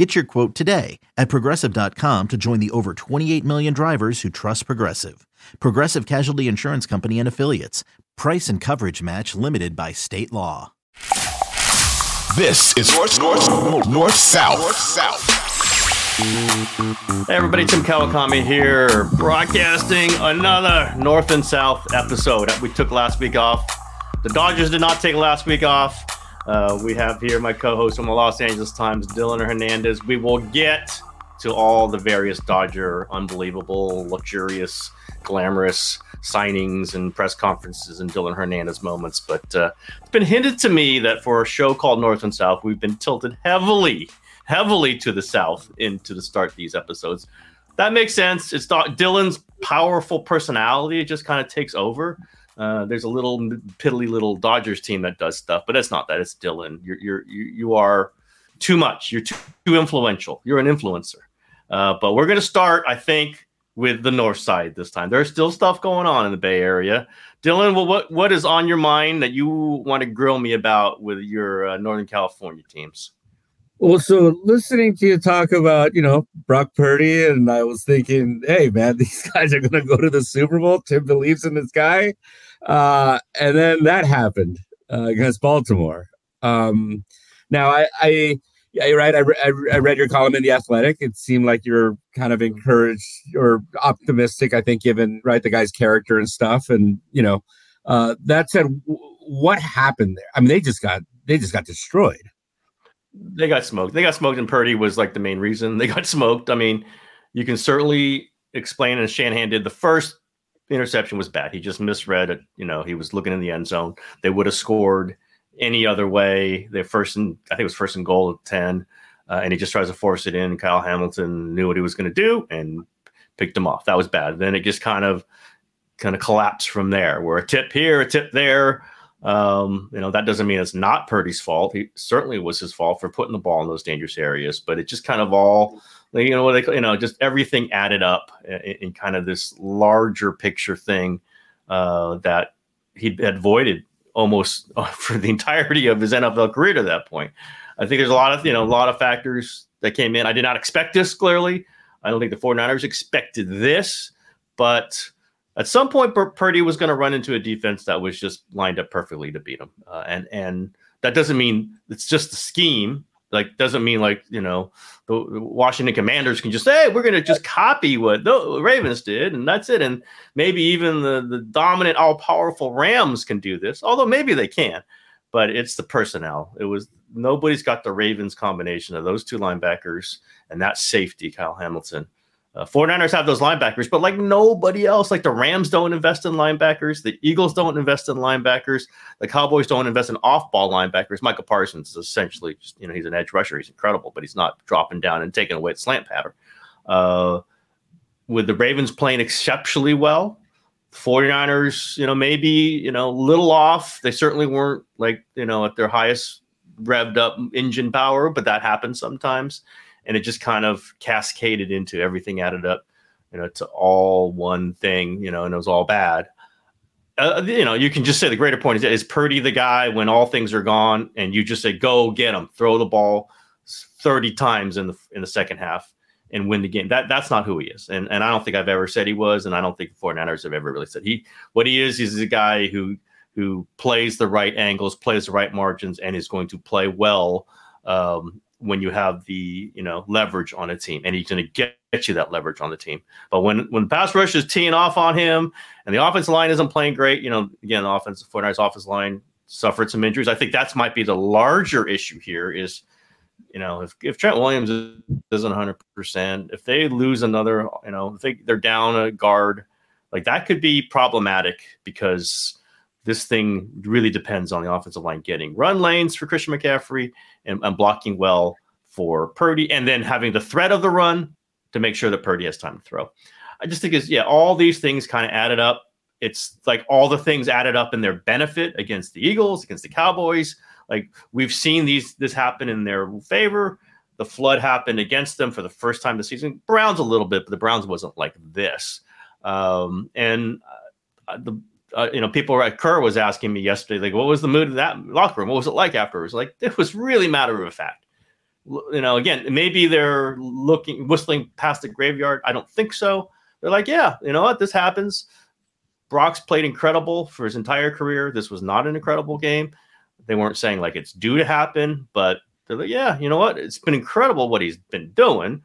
Get your quote today at progressive.com to join the over 28 million drivers who trust Progressive. Progressive Casualty Insurance Company and Affiliates. Price and coverage match limited by state law. This is North North North, North South. North South. Hey everybody, Tim Kawakami here, broadcasting another North and South episode that we took last week off. The Dodgers did not take last week off. Uh, we have here my co-host from the Los Angeles Times, Dylan Hernandez. We will get to all the various Dodger unbelievable, luxurious, glamorous signings and press conferences and Dylan Hernandez moments. But uh, it's been hinted to me that for a show called North and South, we've been tilted heavily, heavily to the South into the start these episodes. That makes sense. It's Dylan's powerful personality. It just kind of takes over. Uh, there's a little piddly little Dodgers team that does stuff, but it's not that. It's Dylan. You're you're you, you are too much. You're too, too influential. You're an influencer. Uh, but we're gonna start, I think, with the North Side this time. There's still stuff going on in the Bay Area. Dylan, well, what what is on your mind that you want to grill me about with your uh, Northern California teams? Well, so listening to you talk about, you know, Brock Purdy, and I was thinking, hey, man, these guys are going to go to the Super Bowl. Tim believes in this guy. Uh, and then that happened uh, against Baltimore. Um, now, I, I, yeah, you're right. I, re- I, read your column in the Athletic. It seemed like you're kind of encouraged or optimistic. I think, given right the guy's character and stuff. And you know, uh, that said, w- what happened there? I mean, they just got they just got destroyed. They got smoked. They got smoked, and Purdy was like the main reason they got smoked. I mean, you can certainly explain, and Shanahan did the first interception was bad. He just misread it. You know, he was looking in the end zone. They would have scored any other way. They first I think it was first and goal at ten, uh, and he just tries to force it in. Kyle Hamilton knew what he was going to do and picked him off. That was bad. Then it just kind of kind of collapsed from there. Where a tip here, a tip there. Um, you know, that doesn't mean it's not Purdy's fault. He certainly was his fault for putting the ball in those dangerous areas, but it just kind of all you know what they you know just everything added up in, in kind of this larger picture thing uh, that he had voided almost for the entirety of his NFL career to that point. I think there's a lot of you know a lot of factors that came in. I did not expect this clearly. I don't think the 49ers expected this, but at some point Purdy was going to run into a defense that was just lined up perfectly to beat him. Uh, and and that doesn't mean it's just the scheme like doesn't mean like you know the Washington Commanders can just say hey, we're going to just copy what the Ravens did and that's it and maybe even the the dominant all powerful Rams can do this although maybe they can but it's the personnel it was nobody's got the Ravens combination of those two linebackers and that safety Kyle Hamilton uh, 49ers have those linebackers, but like nobody else, like the Rams don't invest in linebackers, the Eagles don't invest in linebackers, the Cowboys don't invest in off-ball linebackers. Micah Parsons is essentially, just, you know, he's an edge rusher, he's incredible, but he's not dropping down and taking away the slant pattern. Uh, with the Ravens playing exceptionally well, 49ers, you know, maybe, you know, a little off. They certainly weren't like, you know, at their highest revved up engine power, but that happens sometimes and it just kind of cascaded into everything added up, you know, to all one thing, you know, and it was all bad. Uh, you know, you can just say the greater point is is Purdy the guy when all things are gone, and you just say go get him, throw the ball thirty times in the in the second half and win the game. That that's not who he is, and and I don't think I've ever said he was, and I don't think the 49ers have ever really said he. What he is He's a guy who who plays the right angles, plays the right margins, and is going to play well um, when you have the you know leverage on a team, and he's going to get, you that leverage on the team. But when when pass rush is teeing off on him, and the offensive line isn't playing great, you know, again, the offense, 49ers offensive line suffered some injuries. I think that's might be the larger issue here. Is you know if, if Trent Williams isn't 100, percent if they lose another, you know, if they, they're down a guard, like that could be problematic because this thing really depends on the offensive line getting run lanes for Christian McCaffrey and, and, blocking well for Purdy, and then having the threat of the run to make sure that Purdy has time to throw. I just think is yeah, all these things kind of added up, it's like all the things added up in their benefit against the Eagles, against the Cowboys. Like we've seen these this happen in their favor. The flood happened against them for the first time this season. Browns a little bit, but the Browns wasn't like this. Um, and uh, the uh, you know people at Kerr was asking me yesterday, like, what was the mood of that locker room? What was it like afterwards? Like it was really matter of fact. You know, again, maybe they're looking whistling past the graveyard. I don't think so. They're like, yeah, you know what, this happens. Brock's played incredible for his entire career. This was not an incredible game. They weren't saying like it's due to happen, but they're like, yeah, you know what? It's been incredible what he's been doing.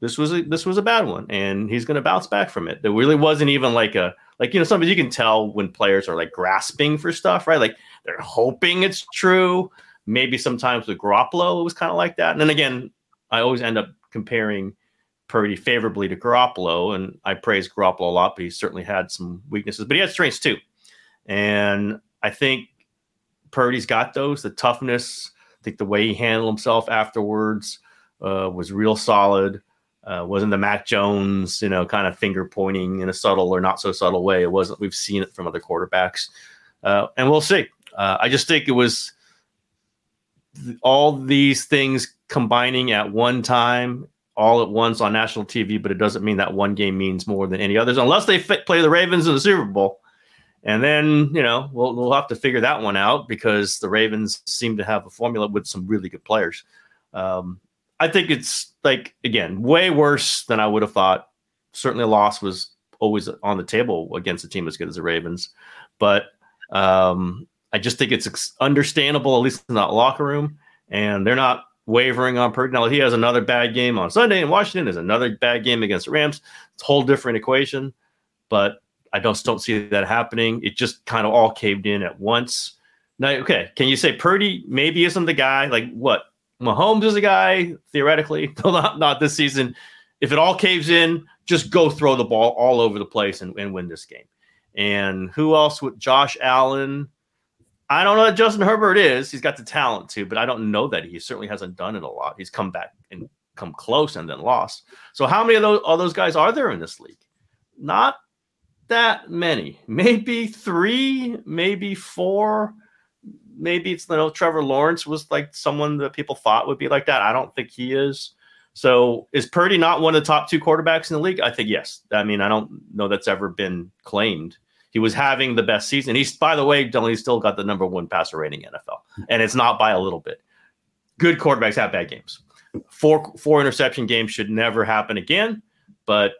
This was a, this was a bad one, and he's going to bounce back from it. There really wasn't even like a like you know sometimes you can tell when players are like grasping for stuff, right? Like they're hoping it's true. Maybe sometimes with Garoppolo it was kind of like that. And then again, I always end up comparing Purdy favorably to Garoppolo, and I praise Garoppolo a lot, but he certainly had some weaknesses, but he had strengths too. And I think Purdy's got those. The toughness, I think the way he handled himself afterwards uh, was real solid. Uh, wasn't the Mac Jones, you know, kind of finger pointing in a subtle or not so subtle way. It wasn't. We've seen it from other quarterbacks, uh, and we'll see. Uh, I just think it was th- all these things combining at one time, all at once on national TV. But it doesn't mean that one game means more than any others, unless they fit, play the Ravens in the Super Bowl. And then, you know, we'll, we'll have to figure that one out because the Ravens seem to have a formula with some really good players. Um, I think it's like, again, way worse than I would have thought. Certainly, a loss was always on the table against a team as good as the Ravens. But um, I just think it's understandable, at least in that locker room. And they're not wavering on Purdy. Now, he has another bad game on Sunday in Washington. There's another bad game against the Rams. It's a whole different equation. But I just don't see that happening. It just kind of all caved in at once. Now, okay, can you say Purdy maybe isn't the guy? Like what? Mahomes is a guy theoretically, not not this season. If it all caves in, just go throw the ball all over the place and, and win this game. And who else with Josh Allen? I don't know that Justin Herbert is. He's got the talent too, but I don't know that he certainly hasn't done it a lot. He's come back and come close and then lost. So how many of those all those guys are there in this league? Not that many. Maybe three, maybe four. Maybe it's you know Trevor Lawrence was like someone that people thought would be like that. I don't think he is. So is Purdy not one of the top two quarterbacks in the league? I think yes. I mean, I don't know that's ever been claimed. He was having the best season. He's by the way, he's still got the number one passer rating NFL, and it's not by a little bit. Good quarterbacks have bad games. Four four interception games should never happen again. But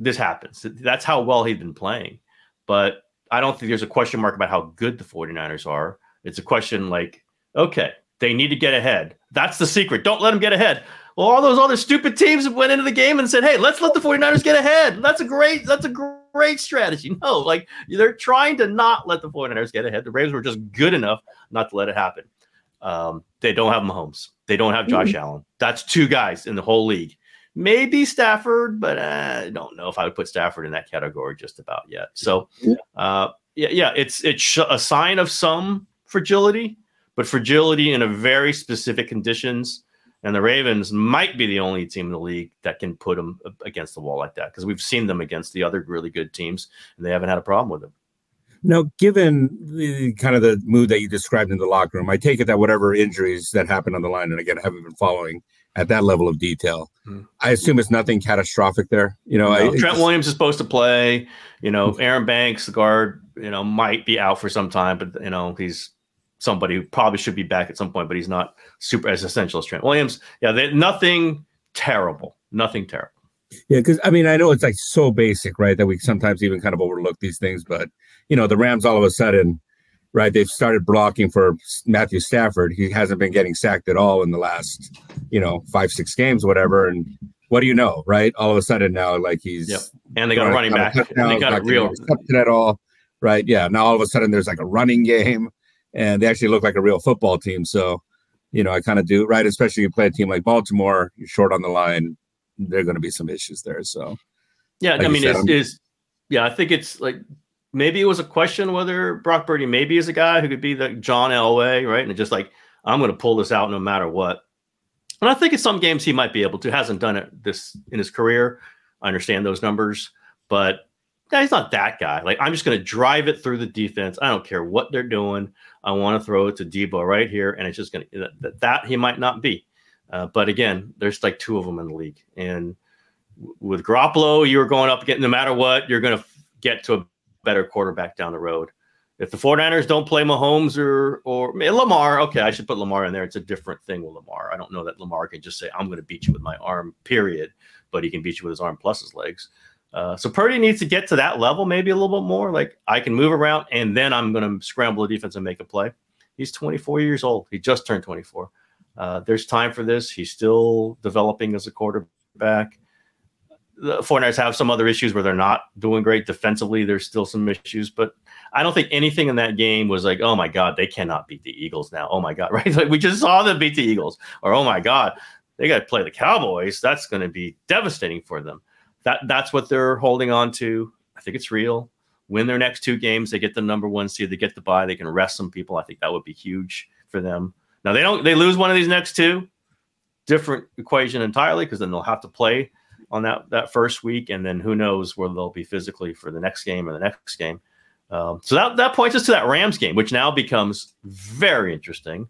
this happens. That's how well he's been playing. But I don't think there's a question mark about how good the 49ers are. It's a question like, okay, they need to get ahead. That's the secret. Don't let them get ahead. Well, all those other stupid teams went into the game and said, hey, let's let the 49ers get ahead. That's a great, that's a great strategy. No, like they're trying to not let the 49ers get ahead. The Ravens were just good enough not to let it happen. Um, they don't have Mahomes. They don't have Josh mm-hmm. Allen. That's two guys in the whole league maybe Stafford, but uh, I don't know if I would put Stafford in that category just about yet. So, uh, yeah, yeah, it's it's a sign of some fragility, but fragility in a very specific conditions. And the Ravens might be the only team in the league that can put them against the wall like that because we've seen them against the other really good teams and they haven't had a problem with them. Now, given the kind of the mood that you described in the locker room, I take it that whatever injuries that happened on the line, and again, I haven't been following at that level of detail. Hmm. I assume it's nothing catastrophic there. You know, no, I, Trent Williams is supposed to play. You know, Aaron Banks, the guard, you know, might be out for some time, but you know, he's somebody who probably should be back at some point, but he's not super as essential as Trent Williams. Yeah, they, nothing terrible. Nothing terrible. Yeah, because I mean, I know it's like so basic, right? That we sometimes even kind of overlook these things, but you know, the Rams all of a sudden right? They've started blocking for Matthew Stafford. He hasn't been getting sacked at all in the last, you know, five, six games, whatever. And what do you know, right? All of a sudden now, like he's yep. and they got a running back. they got a real reception at all, right? Yeah. Now all of a sudden there's like a running game, and they actually look like a real football team. So, you know, I kind of do right, especially you play a team like Baltimore, you're short on the line. There are going to be some issues there. So, yeah, like I mean, said, is, is yeah, I think it's like maybe it was a question whether Brock Purdy maybe is a guy who could be the John Elway, right? And just like, I'm going to pull this out no matter what. And I think in some games he might be able to. Hasn't done it this in his career. I understand those numbers, but he's not that guy. Like I'm just going to drive it through the defense. I don't care what they're doing. I want to throw it to Deebo right here, and it's just going to that, that he might not be. Uh, but again, there's like two of them in the league, and with Garoppolo, you're going up against no matter what, you're going to get to a better quarterback down the road. If the 49ers don't play Mahomes or or Lamar, okay, I should put Lamar in there. It's a different thing with Lamar. I don't know that Lamar can just say, I'm going to beat you with my arm, period, but he can beat you with his arm plus his legs. Uh, so Purdy needs to get to that level, maybe a little bit more. Like I can move around and then I'm going to scramble the defense and make a play. He's 24 years old. He just turned 24. Uh, there's time for this. He's still developing as a quarterback. The 49ers have some other issues where they're not doing great defensively. There's still some issues, but I don't think anything in that game was like, oh my God, they cannot beat the Eagles now. Oh my God, right? Like we just saw them beat the Eagles, or oh my God, they got to play the Cowboys. That's going to be devastating for them that that's what they're holding on to. I think it's real. Win their next two games, they get the number one seed. They get the bye. They can rest some people. I think that would be huge for them. Now they don't. They lose one of these next two. Different equation entirely because then they'll have to play on that that first week, and then who knows where they'll be physically for the next game or the next game. Um, so that that points us to that Rams game, which now becomes very interesting.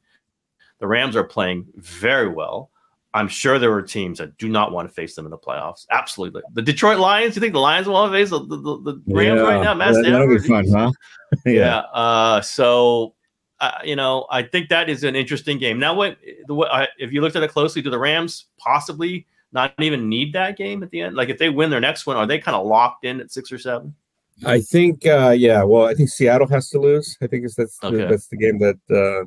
The Rams are playing very well. I'm sure there are teams that do not want to face them in the playoffs. Absolutely. The Detroit Lions, you think the Lions want to face the, the, the Rams yeah, right now? Matt that, that'll be fun, huh? yeah. yeah uh, so, uh, you know, I think that is an interesting game. Now, what, the, what if you looked at it closely, do the Rams possibly not even need that game at the end? Like if they win their next one, are they kind of locked in at six or seven? I think, uh, yeah. Well, I think Seattle has to lose. I think that's okay. the, that's the game that uh,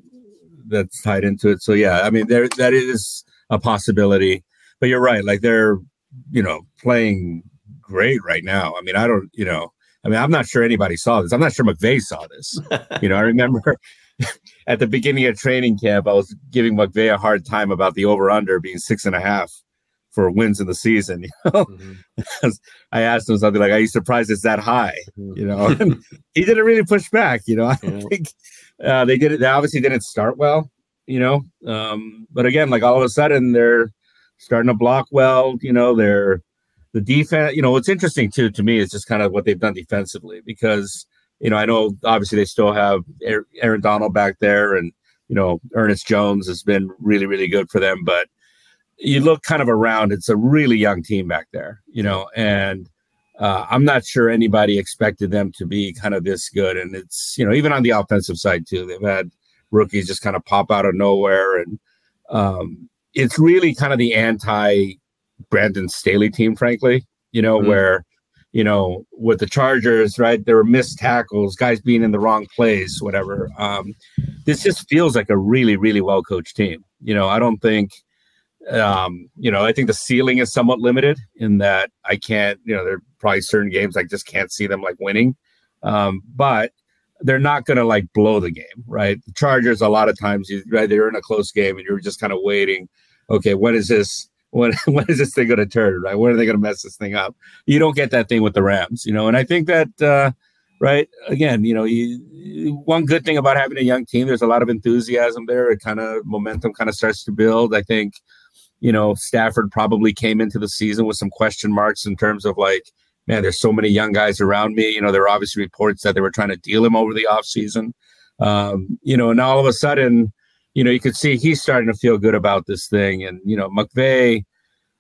that's tied into it. So yeah, I mean, there that is a possibility. But you're right. Like they're, you know, playing great right now. I mean, I don't, you know, I mean, I'm not sure anybody saw this. I'm not sure McVay saw this. you know, I remember at the beginning of training camp, I was giving McVay a hard time about the over under being six and a half for wins in the season. You know, mm-hmm. I asked him something like, "Are you surprised it's that high?" Mm-hmm. You know, he didn't really push back. You know, I yeah. think uh, they did it. They obviously didn't start well you know. Um, but again, like all of a sudden they're starting to block well, you know, they're the defense, you know, what's interesting too to me is just kind of what they've done defensively because, you know, I know obviously they still have Aaron Donald back there and, you know, Ernest Jones has been really, really good for them. But you look kind of around, it's a really young team back there, you know, and uh, I'm not sure anybody expected them to be kind of this good. And it's, you know, even on the offensive side too, they've had rookies just kind of pop out of nowhere. And um, it's really kind of the anti Brandon Staley team, frankly, you know, mm-hmm. where, you know, with the Chargers, right, there were missed tackles, guys being in the wrong place, whatever. Um, this just feels like a really, really well coached team. You know, I don't think, um, you know, I think the ceiling is somewhat limited in that I can't, you know, there are probably certain games I just can't see them like winning. Um, but they're not going to like blow the game, right? The Chargers, a lot of times, you, right, they're in a close game and you're just kind of waiting. Okay, when is this? When when is this thing going to turn? Right? When are they going to mess this thing up? You don't get that thing with the Rams, you know. And I think that, uh, right, again, you know, you, one good thing about having a young team, there's a lot of enthusiasm there. It kind of momentum kind of starts to build. I think, you know, Stafford probably came into the season with some question marks in terms of like man, there's so many young guys around me. You know, there were obviously reports that they were trying to deal him over the offseason. Um, you know, and all of a sudden, you know, you could see he's starting to feel good about this thing. And, you know, McVay,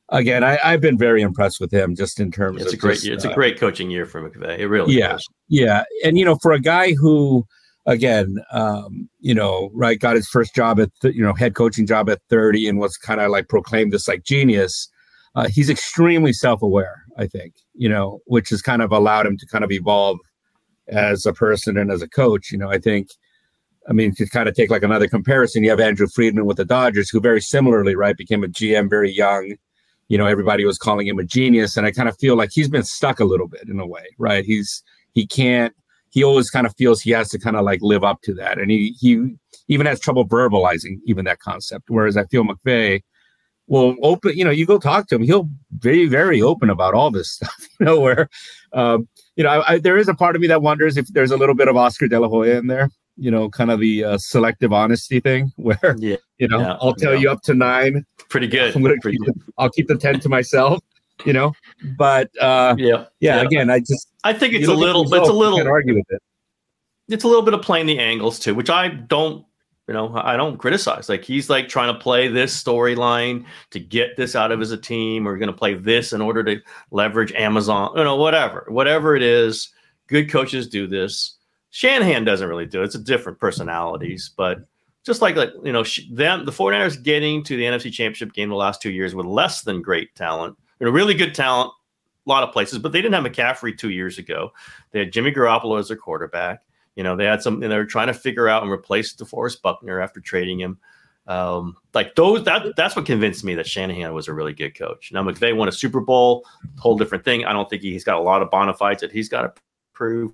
again, I, have been very impressed with him just in terms it's of a great just, it's uh, a great coaching year for McVay. It really yeah, is. Yeah. And you know, for a guy who again, um, you know, right, got his first job at th- you know, head coaching job at 30 and was kind of like proclaimed this like genius. Uh, he's extremely self-aware I think, you know, which has kind of allowed him to kind of evolve as a person and as a coach. You know, I think, I mean, to kind of take like another comparison, you have Andrew Friedman with the Dodgers, who very similarly, right, became a GM very young. You know, everybody was calling him a genius. And I kind of feel like he's been stuck a little bit in a way, right? He's, he can't, he always kind of feels he has to kind of like live up to that. And he, he even has trouble verbalizing even that concept. Whereas I feel McVay, will open, you know, you go talk to him, he'll be very open about all this stuff, you know, where, um, you know, I, I, there is a part of me that wonders if there's a little bit of Oscar De La Hoya in there, you know, kind of the uh, selective honesty thing where, yeah, you know, yeah, I'll tell yeah. you up to nine. Pretty good. I'm gonna Pretty keep good. I'll keep the 10 to myself. you know. But uh, yeah, yeah, yeah. Again, I just I think it's a little, it's a little. argue with it. It's a little bit of playing the angles too, which I don't you know i don't criticize. Like he's like trying to play this storyline to get this out of his team or going to play this in order to leverage amazon you know whatever whatever it is. Good coaches do this. Shanahan doesn't really do it. It's a different personalities but just like like you know them the 49ers getting to the nfc championship game the last two years with less than great talent really good talent a lot of places but they didn't have mccaffrey two years ago. They had jimmy garoppolo as their quarterback you know, they had some, they were trying to figure out and replace DeForest Buckner after trading him. Um, like those, that that's what convinced me that Shanahan was a really good coach. Now McVay won a Super Bowl, whole different thing. I don't think he's got a lot of bona fides that he's got to prove.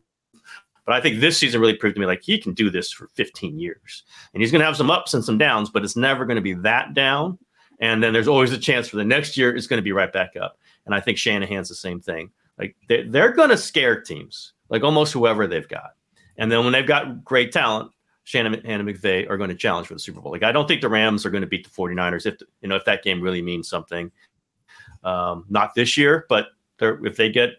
But I think this season really proved to me like he can do this for 15 years, and he's going to have some ups and some downs, but it's never going to be that down. And then there's always a chance for the next year it's going to be right back up. And I think Shanahan's the same thing. Like they, they're going to scare teams, like almost whoever they've got. And then when they've got great talent, Shanahan and McVay are going to challenge for the Super Bowl. Like I don't think the Rams are going to beat the 49ers if you know if that game really means something. Um, not this year, but if they get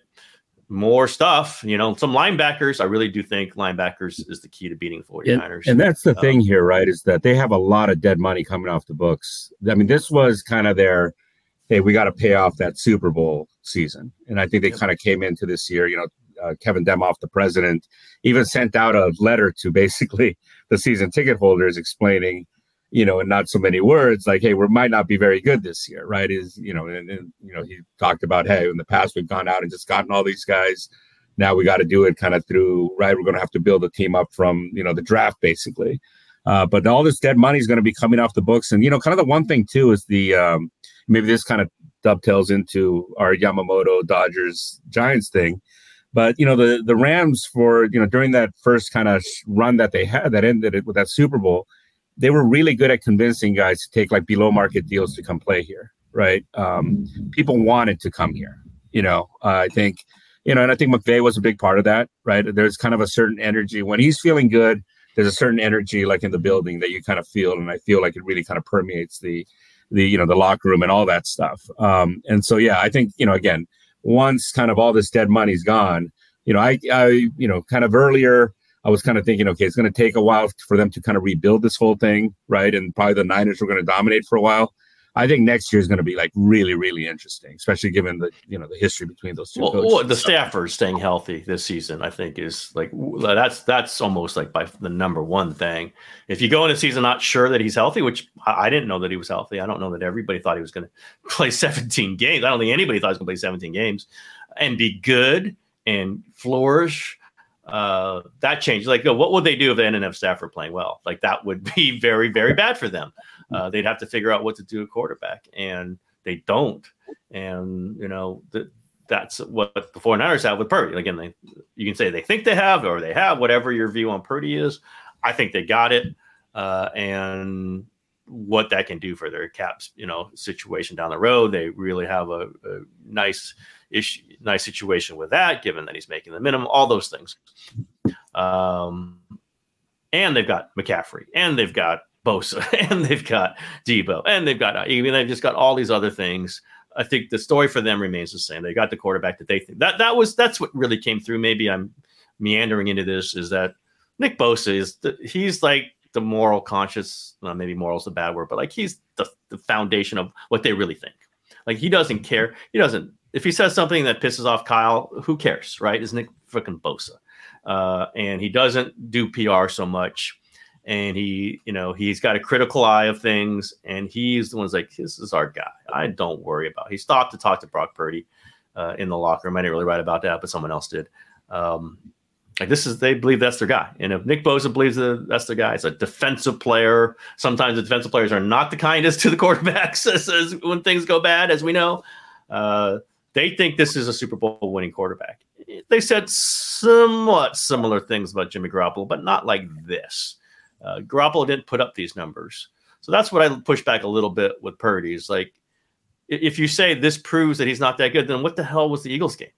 more stuff, you know, some linebackers, I really do think linebackers is the key to beating 49ers. And, and that's the um, thing here, right? Is that they have a lot of dead money coming off the books. I mean, this was kind of their hey, we got to pay off that Super Bowl season. And I think they kind of came into this year, you know, uh, Kevin Demoff, the president, even sent out a letter to basically the season ticket holders explaining, you know, in not so many words, like, hey, we might not be very good this year, right? Is you know, and, and you know, he talked about, hey, in the past we've gone out and just gotten all these guys. Now we got to do it kind of through, right? We're going to have to build a team up from, you know, the draft basically. Uh, but all this dead money is going to be coming off the books, and you know, kind of the one thing too is the um, maybe this kind of dovetails into our Yamamoto Dodgers Giants thing but you know the the Rams for you know during that first kind of run that they had that ended it with that Super Bowl, they were really good at convincing guys to take like below market deals to come play here. Right? Um, people wanted to come here. You know, uh, I think you know, and I think McVay was a big part of that. Right? There's kind of a certain energy when he's feeling good. There's a certain energy like in the building that you kind of feel, and I feel like it really kind of permeates the the you know the locker room and all that stuff. Um, and so yeah, I think you know again once kind of all this dead money's gone, you know, I, I, you know, kind of earlier, I was kind of thinking, okay, it's going to take a while for them to kind of rebuild this whole thing, right? And probably the Niners were going to dominate for a while. I think next year is going to be like really, really interesting, especially given the you know the history between those two. Well, well the Stafford staying healthy this season, I think, is like that's that's almost like by the number one thing. If you go into season not sure that he's healthy, which I, I didn't know that he was healthy. I don't know that everybody thought he was going to play 17 games. I don't think anybody thought he was going to play 17 games and be good and flourish uh, that changed. Like, what would they do if they ended up Stafford playing well? Like, that would be very, very bad for them. Uh, they'd have to figure out what to do at quarterback, and they don't. And you know, the, that's what the 49ers have with Purdy. Again, they you can say they think they have or they have whatever your view on Purdy is. I think they got it, uh, and what that can do for their caps, you know, situation down the road. They really have a, a nice issue, nice situation with that, given that he's making the minimum. All those things. Um, and they've got McCaffrey, and they've got Bosa, and they've got Deebo, and they've got I mean they've just got all these other things. I think the story for them remains the same. They got the quarterback that they think that that was that's what really came through. Maybe I'm meandering into this is that Nick Bosa is the, he's like the moral conscious. Well, maybe moral is a bad word, but like he's the, the foundation of what they really think. Like he doesn't care. He doesn't. If he says something that pisses off Kyle, who cares, right? Is Nick freaking Bosa, uh, and he doesn't do PR so much and he, you know, he's got a critical eye of things, and he's the one's like, this is our guy. I don't worry about. He stopped to talk to Brock Purdy uh, in the locker room. I didn't really write about that, but someone else did. Um, like this is they believe that's their guy, and if Nick Bosa believes that that's their guy, it's a defensive player. Sometimes the defensive players are not the kindest to the quarterbacks when things go bad, as we know. Uh, they think this is a Super Bowl winning quarterback. They said somewhat similar things about Jimmy Garoppolo, but not like this. Uh, Garoppolo didn't put up these numbers. So that's what I push back a little bit with Purdy. Is like, if you say this proves that he's not that good, then what the hell was the Eagles game?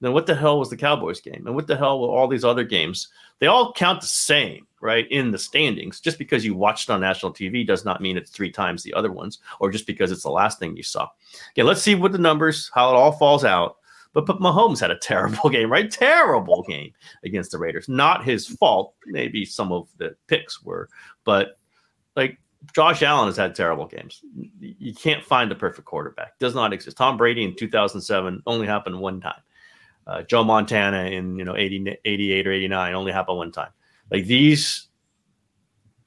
Then what the hell was the Cowboys game? And what the hell were all these other games? They all count the same, right? In the standings. Just because you watched on national TV does not mean it's three times the other ones, or just because it's the last thing you saw. Okay, let's see what the numbers, how it all falls out. But, but Mahomes had a terrible game, right? Terrible game against the Raiders. Not his fault. Maybe some of the picks were, but like Josh Allen has had terrible games. You can't find the perfect quarterback. Does not exist. Tom Brady in 2007 only happened one time. Uh, Joe Montana in you know 80, 88 or 89 only happened one time. Like these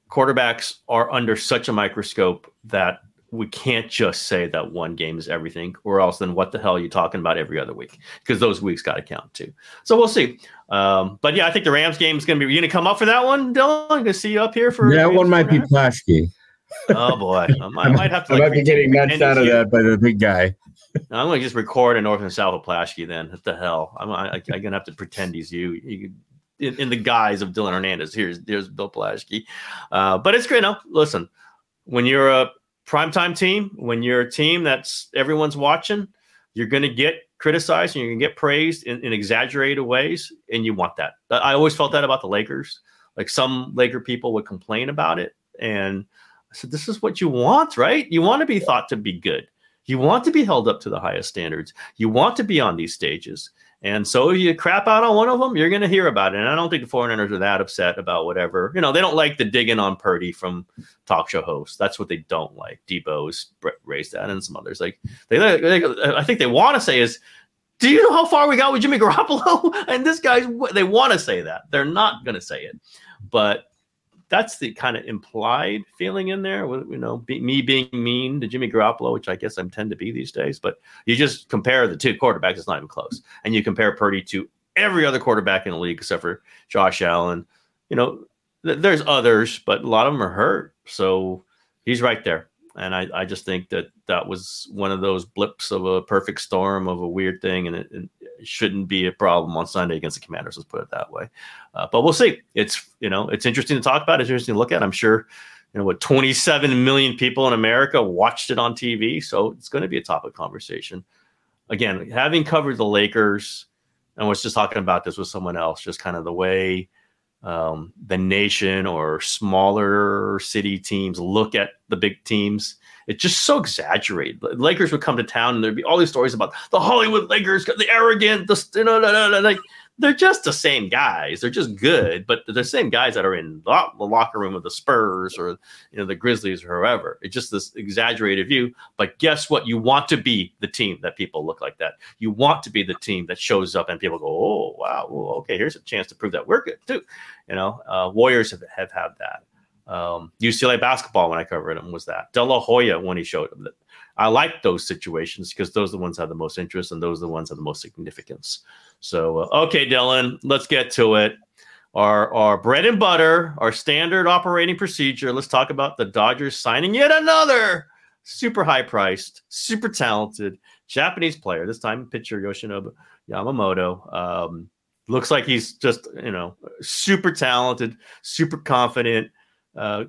quarterbacks are under such a microscope that we can't just say that one game is everything, or else then what the hell are you talking about every other week? Because those weeks got to count too. So we'll see. Um, but yeah, I think the Rams game is going to be. You going to come up for that one, Dylan? I'm going to see you up here for. Yeah, one might be Plaschke. Oh boy, I might, I might have to. Like, I might be getting nuts out of that by the big guy. I'm going to just record a North and South of Plaschke. Then what the hell? I'm, I, am going to have to pretend he's you. you in, in, the guise of Dylan Hernandez. Here's here's Bill Plaschke. Uh, but it's great. No, listen, when you're a primetime team, when you're a team that's everyone's watching, you're going to get criticized and you're to get praised in, in, exaggerated ways, and you want that. I always felt that about the Lakers. Like some Laker people would complain about it, and I said, "This is what you want, right? You want to be thought to be good. You want to be held up to the highest standards. You want to be on these stages." And so if you crap out on one of them, you're going to hear about it. And I don't think the 49ers are that upset about whatever. You know, they don't like the digging on Purdy from talk show hosts. That's what they don't like. Deebo's raised that and some others. Like they, they I think they want to say is, do you know how far we got with Jimmy Garoppolo? and this guy's, they want to say that. They're not going to say it. But that's the kind of implied feeling in there. You know, be, me being mean to Jimmy Garoppolo, which I guess I tend to be these days. But you just compare the two quarterbacks; it's not even close. And you compare Purdy to every other quarterback in the league except for Josh Allen. You know, th- there's others, but a lot of them are hurt. So he's right there. And I, I just think that that was one of those blips of a perfect storm of a weird thing, and it, it shouldn't be a problem on Sunday against the Commanders. Let's put it that way. Uh, but we'll see. It's you know it's interesting to talk about. It's interesting to look at. I'm sure you know what 27 million people in America watched it on TV, so it's going to be a topic conversation. Again, having covered the Lakers, and was just talking about this with someone else, just kind of the way um, the nation or smaller city teams look at the big teams. It's just so exaggerated. Lakers would come to town and there'd be all these stories about the Hollywood Lakers, the arrogant, the you know, like they're just the same guys. They're just good, but they're the same guys that are in the locker room with the Spurs or you know the Grizzlies or whoever. It's just this exaggerated view. But guess what? You want to be the team that people look like that. You want to be the team that shows up and people go, "Oh, wow, well, okay, here's a chance to prove that we're good too." You know, uh, Warriors have, have had that. Um, UCLA basketball when I covered them was that. De La Hoya when he showed them that. I like those situations because those are the ones that have the most interest and those are the ones that have the most significance. So, uh, okay, Dylan, let's get to it. Our, our bread and butter, our standard operating procedure. Let's talk about the Dodgers signing yet another super high priced, super talented Japanese player. This time, pitcher Yoshinobu Yamamoto. Um, looks like he's just, you know, super talented, super confident. Uh,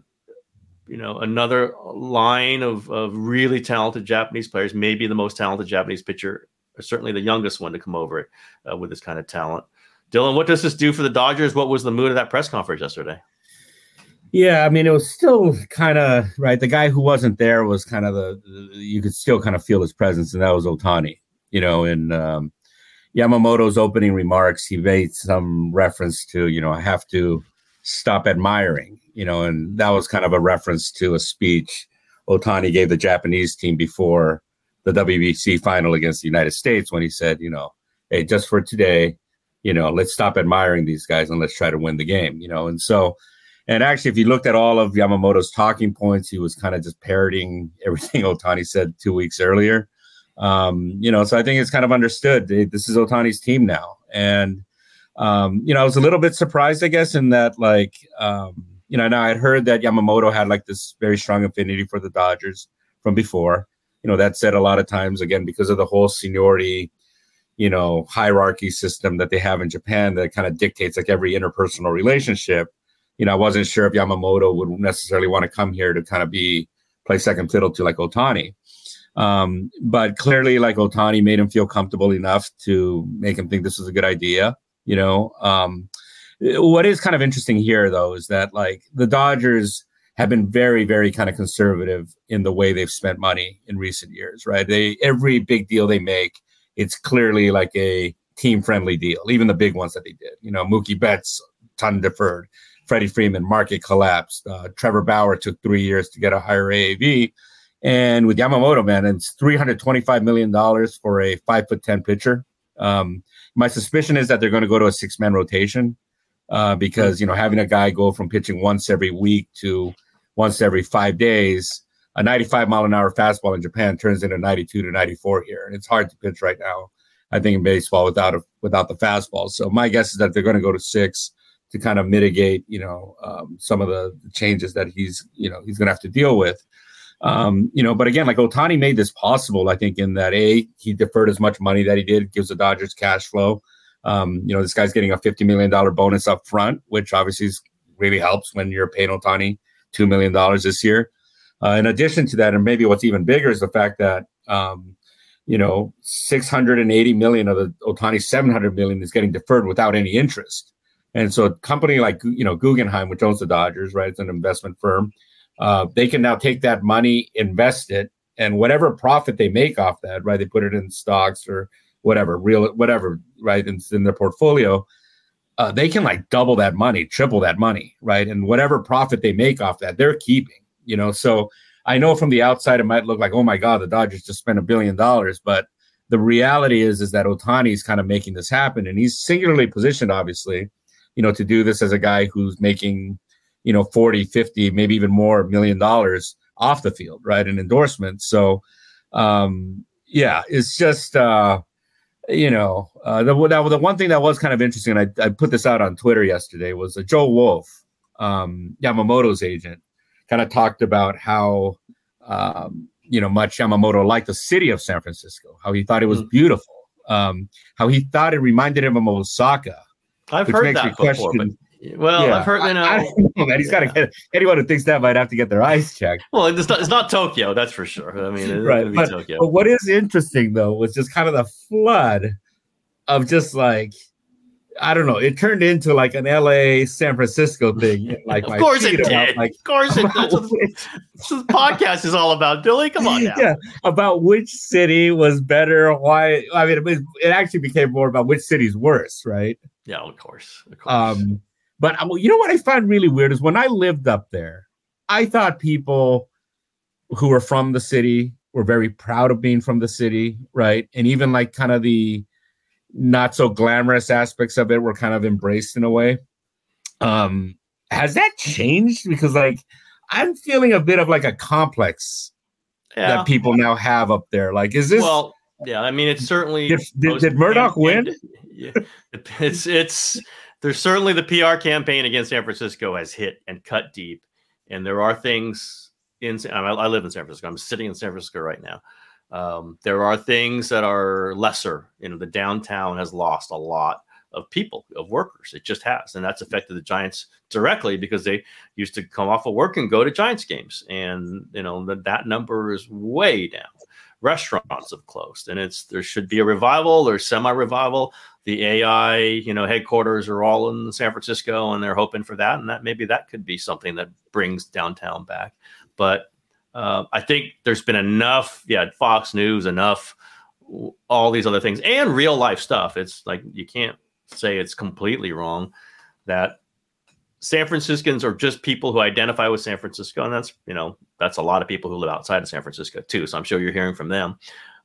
you know, another line of, of really talented Japanese players, maybe the most talented Japanese pitcher certainly the youngest one to come over uh, with this kind of talent. Dylan, what does this do for the Dodgers? What was the mood of that press conference yesterday? Yeah, I mean, it was still kind of right. The guy who wasn't there was kind of the, you could still kind of feel his presence, and that was Otani. You know, in um, Yamamoto's opening remarks, he made some reference to, you know, I have to stop admiring, you know, and that was kind of a reference to a speech Otani gave the Japanese team before the WBC final against the United States when he said, you know, hey, just for today, you know, let's stop admiring these guys and let's try to win the game, you know. And so, and actually, if you looked at all of Yamamoto's talking points, he was kind of just parroting everything Otani said two weeks earlier. Um, you know, so I think it's kind of understood. This is Otani's team now. And, um, you know, I was a little bit surprised, I guess, in that, like, um, you know, now I'd heard that Yamamoto had like this very strong affinity for the Dodgers from before you know that said a lot of times again because of the whole seniority you know hierarchy system that they have in japan that kind of dictates like every interpersonal relationship you know i wasn't sure if yamamoto would necessarily want to come here to kind of be play second fiddle to like Otani. Um, but clearly, like Otani made him feel comfortable enough to make him think this was a good idea. You know, um, what is kind of interesting here, though, is that like the Dodgers have been very, very kind of conservative in the way they've spent money in recent years, right? They every big deal they make, it's clearly like a team friendly deal, even the big ones that they did. You know, Mookie Betts, ton deferred. Freddie Freeman, market collapsed. Uh, Trevor Bauer took three years to get a higher AAV. And with Yamamoto, man, it's $325 million for a five foot 10 pitcher. Um, my suspicion is that they're going to go to a six man rotation uh, because, you know, having a guy go from pitching once every week to once every five days, a 95 mile an hour fastball in Japan turns into 92 to 94 here. And it's hard to pitch right now, I think, in baseball without a, without the fastball. So my guess is that they're going to go to six to kind of mitigate, you know, um, some of the changes that he's, you know, he's going to have to deal with. Um, you know, but again, like Otani made this possible, I think, in that a he deferred as much money that he did, gives the Dodgers cash flow. Um, you know, this guy's getting a fifty million dollar bonus up front, which obviously is, really helps when you're paying Otani two million dollars this year. Uh, in addition to that, and maybe what's even bigger is the fact that um, you know 680 million of the Otani 700 million is getting deferred without any interest. And so a company like you know Guggenheim, which owns the Dodgers, right? It's an investment firm. Uh, they can now take that money, invest it, and whatever profit they make off that, right? They put it in stocks or whatever, real whatever, right? In, in their portfolio, uh, they can like double that money, triple that money, right? And whatever profit they make off that, they're keeping. You know, so I know from the outside it might look like, oh my god, the Dodgers just spent a billion dollars, but the reality is is that Otani is kind of making this happen, and he's singularly positioned, obviously, you know, to do this as a guy who's making, you know, 40, 50, maybe even more million dollars off the field, right? An endorsement. So, um, yeah, it's just, uh, you know, uh, the, the, the one thing that was kind of interesting, I, I put this out on Twitter yesterday, was uh, Joel Wolfe, um, Yamamoto's agent, kind of talked about how, um, you know, much Yamamoto liked the city of San Francisco, how he thought it was mm. beautiful, um, how he thought it reminded him of Osaka, I've heard that before, but well, yeah. I've heard you know, I, I don't know, man. He's got to get anyone who thinks that might have to get their eyes checked. Well, it's not, it's not Tokyo, that's for sure. I mean, right. But, but, what is interesting though was just kind of the flood of just like I don't know. It turned into like an LA San Francisco thing. Like, of course it did. Like, of course it did. That's what this podcast is all about, Billy. Come on now. Yeah, about which city was better. Why? I mean, it, it actually became more about which city's worse, right? Yeah, of course. Of course. Um, but you know what I find really weird is when I lived up there, I thought people who were from the city were very proud of being from the city, right? And even like kind of the not so glamorous aspects of it were kind of embraced in a way. Um, has that changed? Because like I'm feeling a bit of like a complex yeah. that people now have up there. Like, is this well? Yeah, I mean, it's certainly did, did, did Murdoch win? Yeah, it's it's there's certainly the PR campaign against San Francisco has hit and cut deep, and there are things in. I live in San Francisco. I'm sitting in San Francisco right now. Um, there are things that are lesser. You know, the downtown has lost a lot of people, of workers. It just has, and that's affected the Giants directly because they used to come off of work and go to Giants games, and you know that that number is way down. Restaurants have closed, and it's there should be a revival or semi-revival. The AI, you know, headquarters are all in San Francisco, and they're hoping for that, and that maybe that could be something that brings downtown back. But uh, I think there's been enough, yeah, Fox News, enough, all these other things, and real life stuff. It's like you can't say it's completely wrong that San Franciscans are just people who identify with San Francisco, and that's you know that's a lot of people who live outside of San Francisco too. So I'm sure you're hearing from them.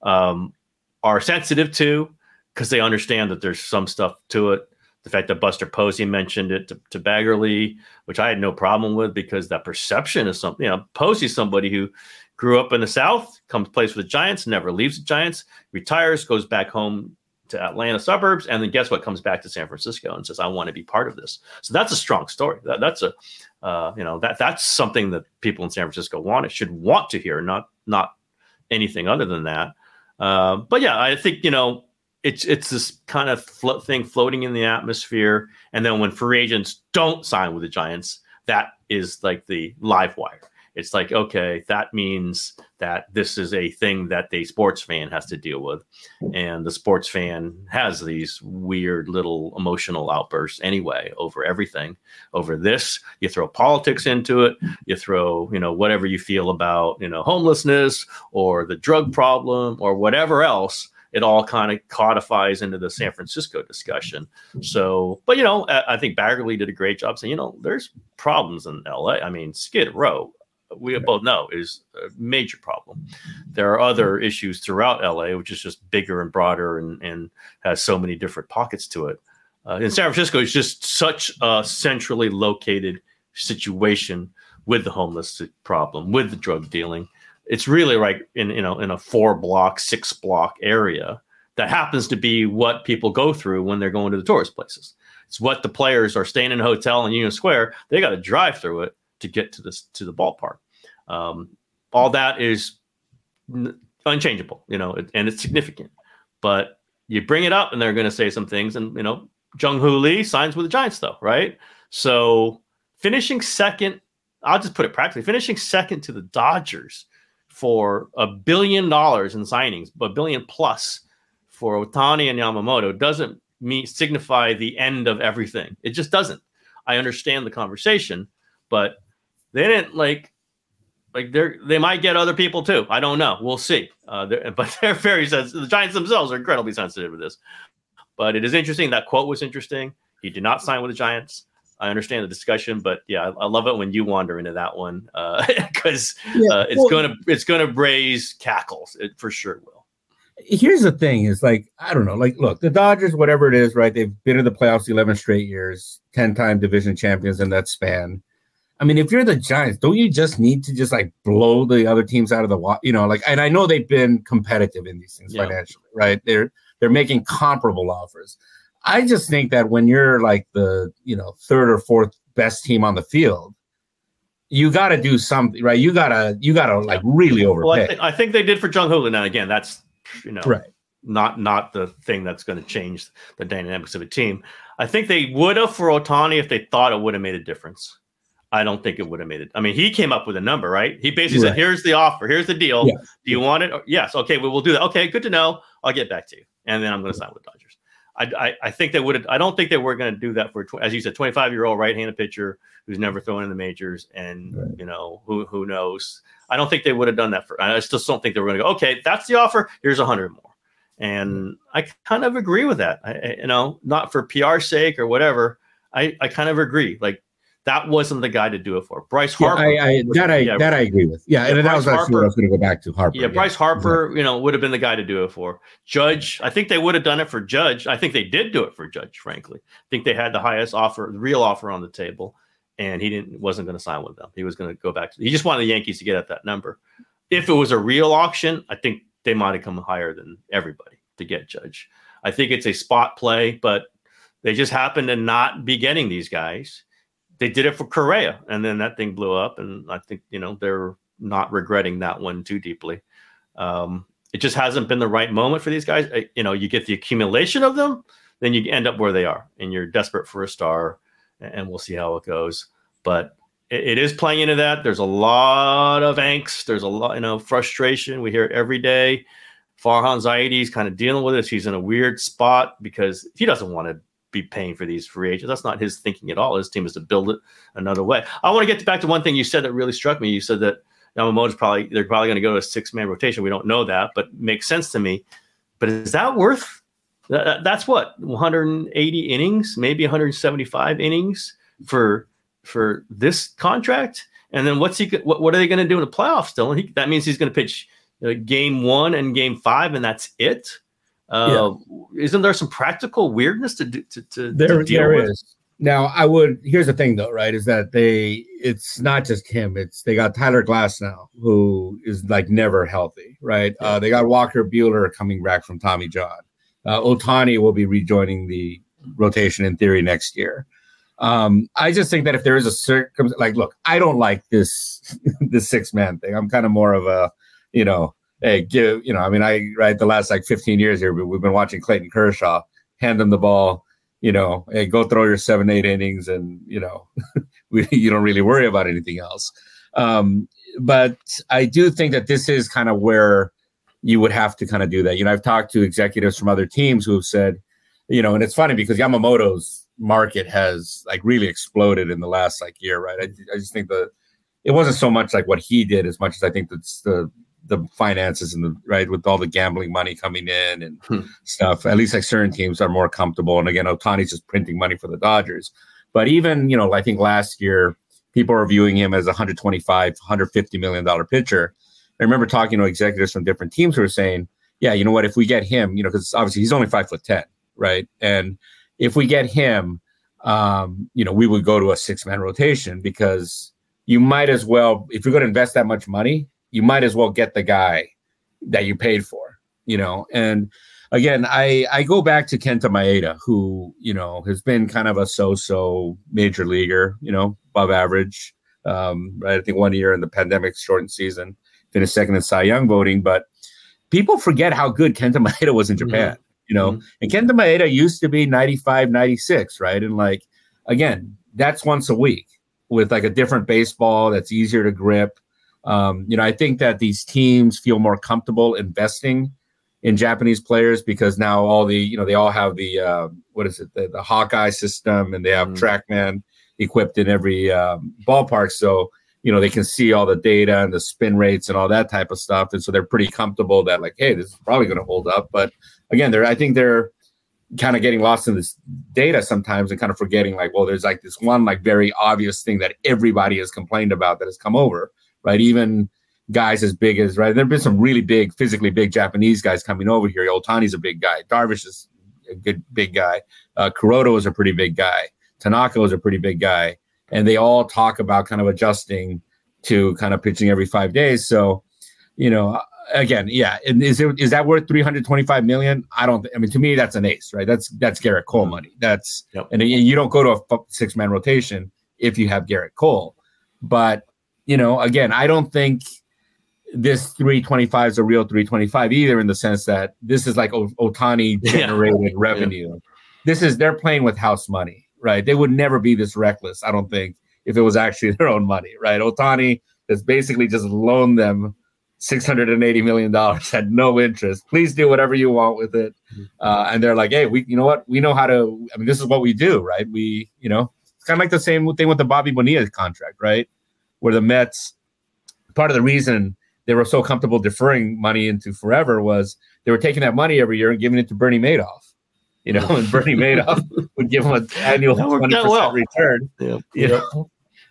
Um, are sensitive to because they understand that there's some stuff to it the fact that Buster Posey mentioned it to, to Baggarly, which I had no problem with because that perception is something, you know, Posey's somebody who grew up in the South, comes plays for the Giants, never leaves the Giants, retires, goes back home to Atlanta suburbs, and then guess what? Comes back to San Francisco and says, "I want to be part of this." So that's a strong story. That, that's a, uh, you know, that that's something that people in San Francisco want. It should want to hear, not not anything other than that. Uh, but yeah, I think you know it's it's this kind of flo- thing floating in the atmosphere, and then when free agents don't sign with the Giants, that is like the live wire. It's like okay that means that this is a thing that the sports fan has to deal with and the sports fan has these weird little emotional outbursts anyway over everything over this you throw politics into it you throw you know whatever you feel about you know homelessness or the drug problem or whatever else it all kind of codifies into the San Francisco discussion. So, but you know, I, think Baggarly did a great job saying, you know, there's problems in LA. I mean, Skid Row, we both know is a major problem. There are other issues throughout LA, which is just bigger and broader and, and has so many different pockets to it. Uh, in San Francisco, it's just such a centrally located situation with the homeless problem, with the drug dealing, it's really like in you know in a four block, six block area that happens to be what people go through when they're going to the tourist places. It's what the players are staying in a hotel in Union Square. They got to drive through it to get to this to the ballpark. Um, all that is n- unchangeable, you know, and it's significant. But you bring it up, and they're going to say some things, and you know, Jung Hoo Lee signs with the Giants, though, right? So finishing second, I'll just put it practically, finishing second to the Dodgers for a billion dollars in signings, but billion plus for Otani and Yamamoto doesn't mean signify the end of everything. It just doesn't. I understand the conversation, but they didn't like like they're they might get other people too. I don't know. We'll see. Uh, they're, but they're very sensitive. The Giants themselves are incredibly sensitive to this. But it is interesting. That quote was interesting. He did not sign with the Giants. I understand the discussion, but yeah, I, I love it when you wander into that one because uh, yeah, uh, it's well, gonna it's gonna raise cackles. It for sure will. Here's the thing: is like I don't know, like look, the Dodgers, whatever it is, right? They've been in the playoffs eleven straight years, ten time division champions in that span. I mean, if you're the Giants, don't you just need to just like blow the other teams out of the water? You know, like, and I know they've been competitive in these things yeah. financially, right? They're they're making comparable offers. I just think that when you're like the you know third or fourth best team on the field, you got to do something, right? You gotta you gotta like really overpay. Well, I, th- I think they did for Jung Hoo. Now again, that's you know right. not not the thing that's going to change the dynamics of a team. I think they would have for Otani if they thought it would have made a difference. I don't think it would have made it. I mean, he came up with a number, right? He basically right. said, "Here's the offer. Here's the deal. Do you want it? Yes. Okay. Well, we'll do that. Okay. Good to know. I'll get back to you, and then I'm going to sign with Dodgers." I, I, think they would. I don't think they were going to do that for, as you said, 25 year old right handed pitcher who's never thrown in the majors, and right. you know who who knows. I don't think they would have done that for. I just don't think they were going to go. Okay, that's the offer. Here's a hundred more, and I kind of agree with that. I, you know, not for PR sake or whatever. I I kind of agree. Like that wasn't the guy to do it for. Bryce Harper. Yeah, I, I, that I yeah, that I agree with. Yeah, yeah and that was actually what I was going to go back to Harper. Yeah, Bryce Harper, exactly. you know, would have been the guy to do it for. Judge, I think they would have done it for Judge. I think they did do it for Judge. Frankly, I think they had the highest offer, the real offer on the table, and he didn't wasn't going to sign with them. He was going to go back. To, he just wanted the Yankees to get at that number. If it was a real auction, I think they might have come higher than everybody to get Judge. I think it's a spot play, but they just happen to not be getting these guys they did it for Correa, and then that thing blew up. And I think you know they're not regretting that one too deeply. Um, it just hasn't been the right moment for these guys. You know, you get the accumulation of them, then you end up where they are, and you're desperate for a star. And we'll see how it goes. But it, it is playing into that. There's a lot of angst. There's a lot, you know, frustration. We hear it every day. Farhan Zaidi is kind of dealing with this. He's in a weird spot because he doesn't want to be paying for these free agents. That's not his thinking at all. His team is to build it another way. I want to get back to one thing you said that really struck me. You said that Yamamoto's probably they're probably going to go to a six man rotation. We don't know that, but makes sense to me. But is that worth? That's what 180 innings, maybe 175 innings for for this contract. And then what's he? What, what are they going to do in the playoffs? Still, he, that means he's going to pitch uh, game one and game five, and that's it. Uh, yeah. Isn't there some practical weirdness to do, to, to, there, to deal there with? Is. Now, I would. Here's the thing, though, right? Is that they? It's not just him. It's they got Tyler Glasnow, who is like never healthy, right? Yeah. Uh, they got Walker Buehler coming back from Tommy John. Uh, Ohtani will be rejoining the rotation in theory next year. Um, I just think that if there is a circum, like, look, I don't like this this six man thing. I'm kind of more of a, you know, hey, give you know, I mean, I right the last like 15 years here, we've been watching Clayton Kershaw hand him the ball, you know, hey, go throw your seven, eight innings, and you know, we, you don't really worry about anything else. Um, but I do think that this is kind of where you would have to kind of do that. You know, I've talked to executives from other teams who have said, you know, and it's funny because Yamamoto's market has like really exploded in the last like year, right? I, I just think the it wasn't so much like what he did as much as I think that's the the finances and the right with all the gambling money coming in and hmm. stuff. At least like certain teams are more comfortable. And again, Otani's just printing money for the Dodgers. But even you know, I think last year people are viewing him as a 125, 150 million dollar pitcher. I remember talking to executives from different teams who were saying, "Yeah, you know what? If we get him, you know, because obviously he's only five foot ten, right? And if we get him, um, you know, we would go to a six man rotation because you might as well, if you're going to invest that much money, you might as well get the guy that you paid for, you know. And again, I I go back to Kenta Maeda, who you know has been kind of a so-so major leaguer, you know, above average. Um, right, I think one year in the pandemic shortened season, finished second in Cy Young voting, but people forget how good Kenta Maeda was in mm-hmm. Japan. Mm-hmm. You know, mm-hmm. and Kenta Maeda used to be 95, 96, right? And like again, that's once a week with like a different baseball that's easier to grip. Um, you know, I think that these teams feel more comfortable investing in Japanese players because now all the you know they all have the uh, what is it the, the Hawkeye system and they have mm. TrackMan equipped in every um, ballpark, so you know they can see all the data and the spin rates and all that type of stuff, and so they're pretty comfortable that like hey this is probably going to hold up. But again, they're I think they're kind of getting lost in this data sometimes and kind of forgetting like well there's like this one like very obvious thing that everybody has complained about that has come over right even guys as big as right. There have been some really big, physically big Japanese guys coming over here. Ohtani's a big guy. Darvish is a good big guy. Uh, Kuroda is a pretty big guy. Tanaka is a pretty big guy, and they all talk about kind of adjusting to kind of pitching every five days. So, you know, again, yeah, and is it is that worth three hundred twenty five million? I don't. I mean, to me, that's an ace, right? That's that's Gerrit Cole mm-hmm. money. That's yep. and you don't go to a six man rotation if you have Gerrit Cole, but you know, again, I don't think this 325 is a real 325 either in the sense that this is like Otani generated yeah. revenue. Yeah. This is they're playing with house money, right? They would never be this reckless, I don't think, if it was actually their own money, right? Otani has basically just loaned them 680 million dollars at no interest. Please do whatever you want with it. Mm-hmm. Uh, and they're like, hey, we, you know what? We know how to. I mean, this is what we do, right? We, you know, it's kind of like the same thing with the Bobby Bonilla contract, right? Where the Mets, part of the reason they were so comfortable deferring money into forever was they were taking that money every year and giving it to Bernie Madoff. You know, and Bernie Madoff would give them an annual twenty percent well. return. Yeah, yeah,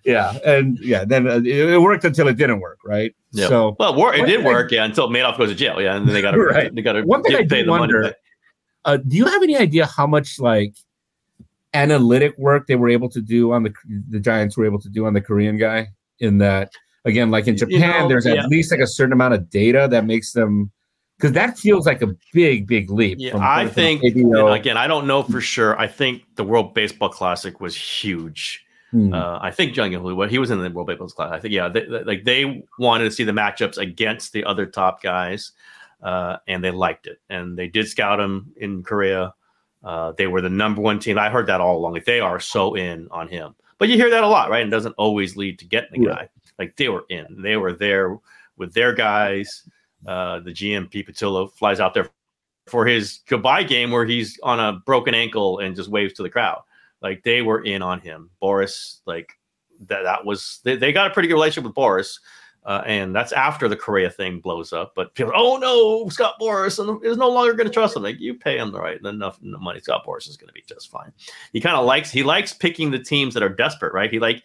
yeah, and yeah, then uh, it, it, worked until it didn't work, right? Yeah. So well, it did work, yeah, until Madoff goes to jail, yeah, and then they got to right. they got to one thing I do wonder. Uh, do you have any idea how much like analytic work they were able to do on the the Giants were able to do on the Korean guy in that? Again, like in Japan, you know, there's yeah. at least like a certain amount of data that makes them because that feels like a big, big leap. Yeah, from, I from think again, I don't know for sure. I think the World Baseball Classic was huge. Hmm. Uh, I think Jung Hoo, what he was in the World Baseball Classic. I think yeah, they, they, like they wanted to see the matchups against the other top guys, uh, and they liked it. And they did scout him in Korea. Uh, they were the number one team. I heard that all along. Like they are so in on him. But you hear that a lot, right? And doesn't always lead to getting the guy. Like they were in. They were there with their guys. Uh, the GM Pete Putila flies out there for his goodbye game where he's on a broken ankle and just waves to the crowd. Like they were in on him. Boras, like that that was they, they got a pretty good relationship with Boras. Uh, and that's after the Correa thing blows up. But people, oh no, Scott Boras is no longer going to trust him. Like you pay him the right enough money, Scott Boras is going to be just fine. He kind of likes he likes picking the teams that are desperate, right? He like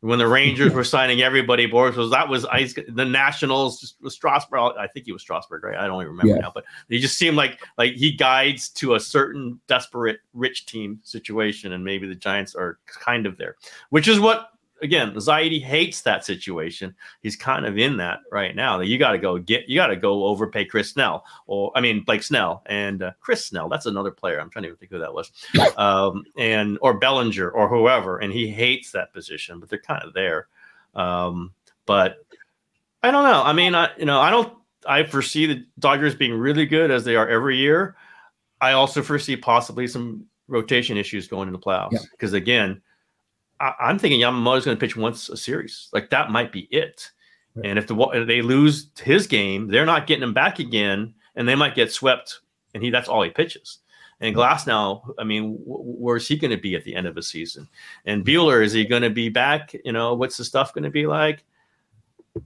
when the Rangers were signing everybody, Boras was that was ice. The Nationals was Strasburg. I think he was Strasburg, right? I don't even remember yeah. now, but he just seemed like like he guides to a certain desperate rich team situation, and maybe the Giants are kind of there, which is what again, Zaidi hates that situation. He's kind of in that right now. That you got to go get, you got to go overpay Chris Snell, or I mean Blake Snell and uh, Chris Snell. That's another player. I'm trying to even think who that was, um, and or Bellinger or whoever. And he hates that position, but they're kind of there. Um, but I don't know. I mean, I you know, I don't. I foresee the Dodgers being really good as they are every year. I also foresee possibly some rotation issues going into playoffs because yeah. again I, am thinking Yamamoto's going to pitch once a series. Like that might be it. And if the if they lose his game, they're not getting him back again, and they might get swept. And he that's all he pitches. And Glasnow, I mean, where's he going to be at the end of the season? And Buehler, is he going to be back? You know, what's the stuff going to be like?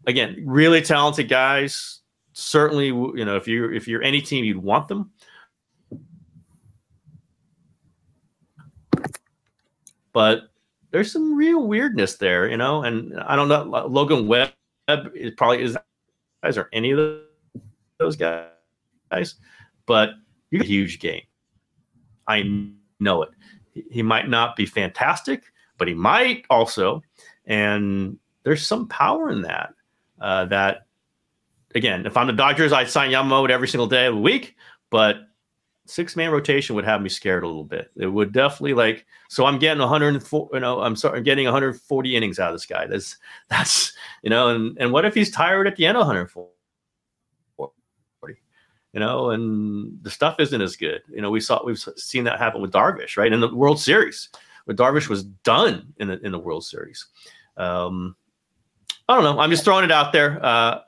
Again, really talented guys. Certainly, you know, if you're if you're any team, you'd want them. But there's some real weirdness there, you know. And I don't know, Logan Webb is probably is guys are any of those guys, but you get a huge game. I know it. He might not be fantastic, but he might also. And there's some power in that. Uh, that again, if I'm the Dodgers, I'd sign Yamamoto every single day of the week. But six man rotation would have me scared a little bit. It would definitely like. So I'm getting 104. You know, I'm sorry, I'm getting 140 innings out of this guy. That's that's you know, and and what if he's tired at the end of 140? You know, and the stuff isn't as good. You know, we saw we've seen that happen with Darvish, right? In the World Series, where Darvish was done in the in the World Series. Um, I don't know. I'm just throwing it out there. Uh,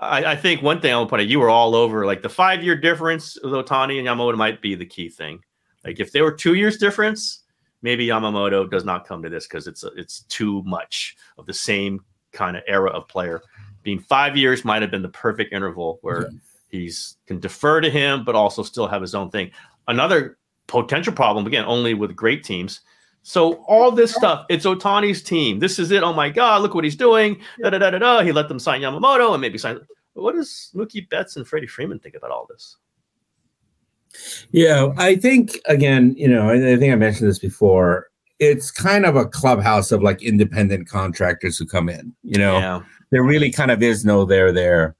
I, I, think one thing I will point out, you were all over like the five year difference with Ohtani and Yamamoto might be the key thing. Like if there were two years difference, maybe Yamamoto does not come to this because it's it's too much of the same kind of era of player. Being five years might have been the perfect interval where yeah. he's can defer to him, but also still have his own thing. Another potential problem, again, only with great teams, so all this stuff, it's Otani's team. This is it. Oh my God, look what he's doing. Da, da, da, da, da. He let them sign Yamamoto and maybe sign. What does Mookie Betts and Freddie Freeman think about all this? Yeah, I think again, you know, I, I think I mentioned this before. It's kind of a clubhouse of like independent contractors who come in. You know, yeah. there really kind of is no there there.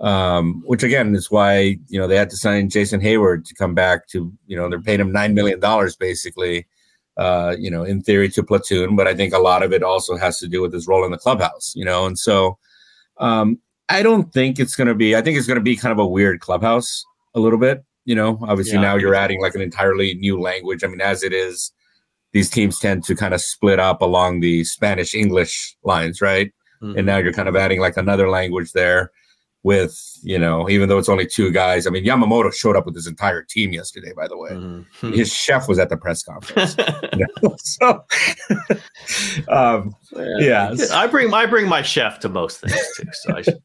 Um, which again is why you know they had to sign Jason Heyward to come back to you know they're paying him nine million dollars basically uh, you know, in theory to platoon, but I think a lot of it also has to do with his role in the clubhouse, you know, and so um, I don't think it's going to be. I think it's going to be kind of a weird clubhouse a little bit, you know. Obviously, yeah, now you're adding like an entirely new language. I mean, as it is, these teams tend to kind of split up along the Spanish English lines, right? Mm-hmm. And now you're kind of adding like another language there with you know even though it's only two guys. I mean yamamoto showed up with his entire team yesterday by the way. Mm-hmm. his chef was at the press conference. So um, yeah, yeah. I bring i bring my chef to most things too so I should,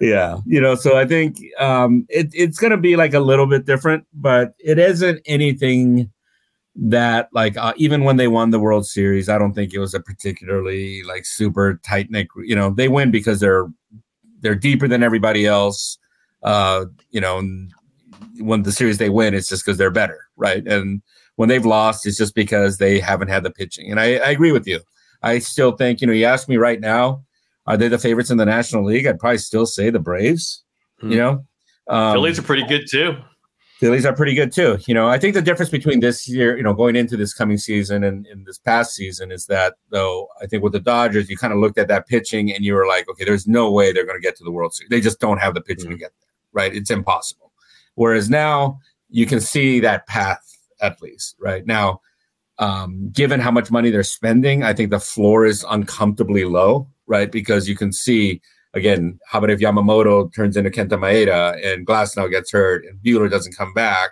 yeah. You know so i think um, it, it's going to be like a little bit different but it isn't anything that like uh, even when they won the world series i don't think it was a particularly like super tight knit you know they win because they're they're deeper than everybody else. Uh, you know, when the series they win, it's just because they're better, right? And when they've lost, it's just because they haven't had the pitching. And I, I agree with you. I still think, you know, you ask me right now, are they the favorites in the National League? I'd probably still say the Braves. Hmm. You know, um, Phillies are pretty good too. Phillies are pretty good too. You know, I think the difference between this year, you know, going into this coming season and in this past season is that though I think with the Dodgers, you kind of looked at that pitching and you were like, okay, there's no way they're going to get to the World Series. They just don't have the pitching mm-hmm. to get there, right? It's impossible. Whereas now you can see that path at least, right? Now, um, given how much money they're spending, I think the floor is uncomfortably low, right? Because you can see again, how about if Yamamoto turns into Kenta Maeda and Glasnow gets hurt and Buehler doesn't come back?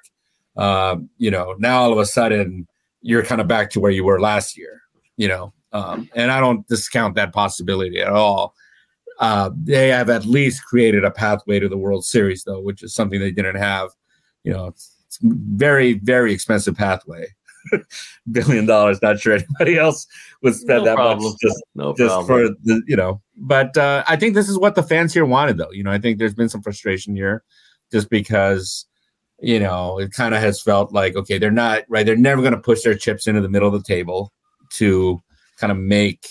Um, you know, now all of a sudden you're kind of back to where you were last year, you know, um, and I don't discount that possibility at all. Uh, they have at least created a pathway to the World Series, though, which is something they didn't have. You know, it's, it's very, very expensive pathway billion dollars. Not sure anybody else would spend no that problem. much just, no just problem. for the, you know. But uh, I think this is what the fans here wanted, though. You know, I think there's been some frustration here, just because you know it kind of has felt like okay, they're not right. They're never going to push their chips into the middle of the table to kind of make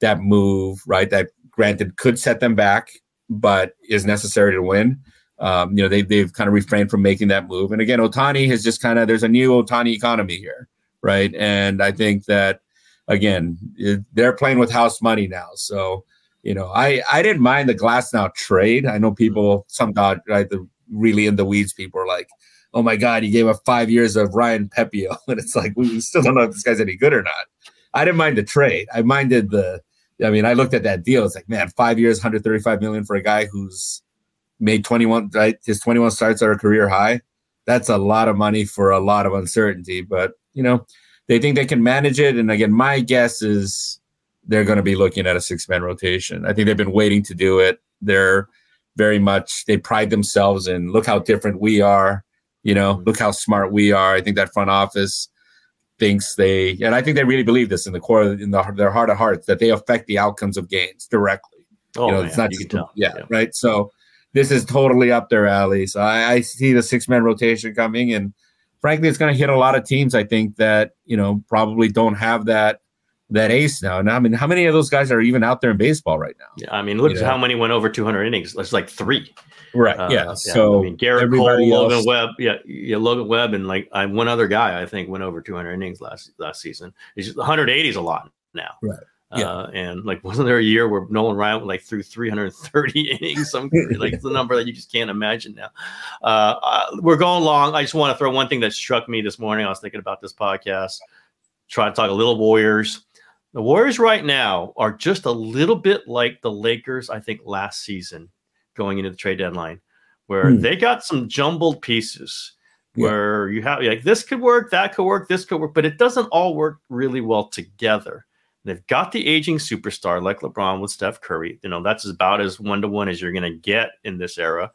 that move, right? That granted could set them back, but is necessary to win. Um, you know, they, they've kind of refrained from making that move. And again, Otani has just kind of, there's a new Otani economy here, right? And I think that, again, it, they're playing with house money now. So, you know, I, I didn't mind the Glasnow trade. I know people, some dog, right, the really in the weeds people are like, oh my God, he gave up five years of Ryan Pepiot. And it's like, we still don't know if this guy's any good or not. I didn't mind the trade. I minded the, I mean, I looked at that deal. It's like, man, five years, 135 million for a guy who's made 21, right? His 21 starts are a career high. That's a lot of money for a lot of uncertainty. But, you know, they think they can manage it. And again, my guess is they're going to be looking at a six man rotation. I think they've been waiting to do it. They're very much, they pride themselves in look how different we are. You know, mm-hmm. look how smart we are. I think that front office thinks they, and I think they really believe this in the core, in the, their heart of hearts, that they affect the outcomes of games directly. Oh, you know, man, it's not you just, can tell. Yeah, Yeah. right. So this is totally up their alley. So I, I see the six man rotation coming, and frankly, it's going to hit a lot of teams. I think that you know probably don't have that that ace now. And I mean, how many of those guys are even out there in baseball right now? Yeah, I mean, look You at know. how many went over 200 innings. That's like three. Right. Uh, yeah. So I mean, Gerrit Cole, everybody Logan else- Webb, yeah, yeah, Logan Webb, and like I, one other guy I think went over 200 innings last last season. It's just 180 is a lot now. Right. Yeah. Uh, and like, wasn't there a year where Nolan Ryan like threw 330 innings? Some like it's a number that you just can't imagine now. Uh, uh, we're going long. I just want to throw one thing that struck me this morning. I was thinking about this podcast. Try to talk a little Warriors. The Warriors right now are just a little bit like the Lakers. I think last season, going into the trade deadline, where Hmm. they got some jumbled pieces. Yeah. Where you have like this could work, that could work, this could work, but it doesn't all work really well together. They've got the aging superstar like LeBron with Steph Curry. You know, that's about as one to one as you're going to get in this era.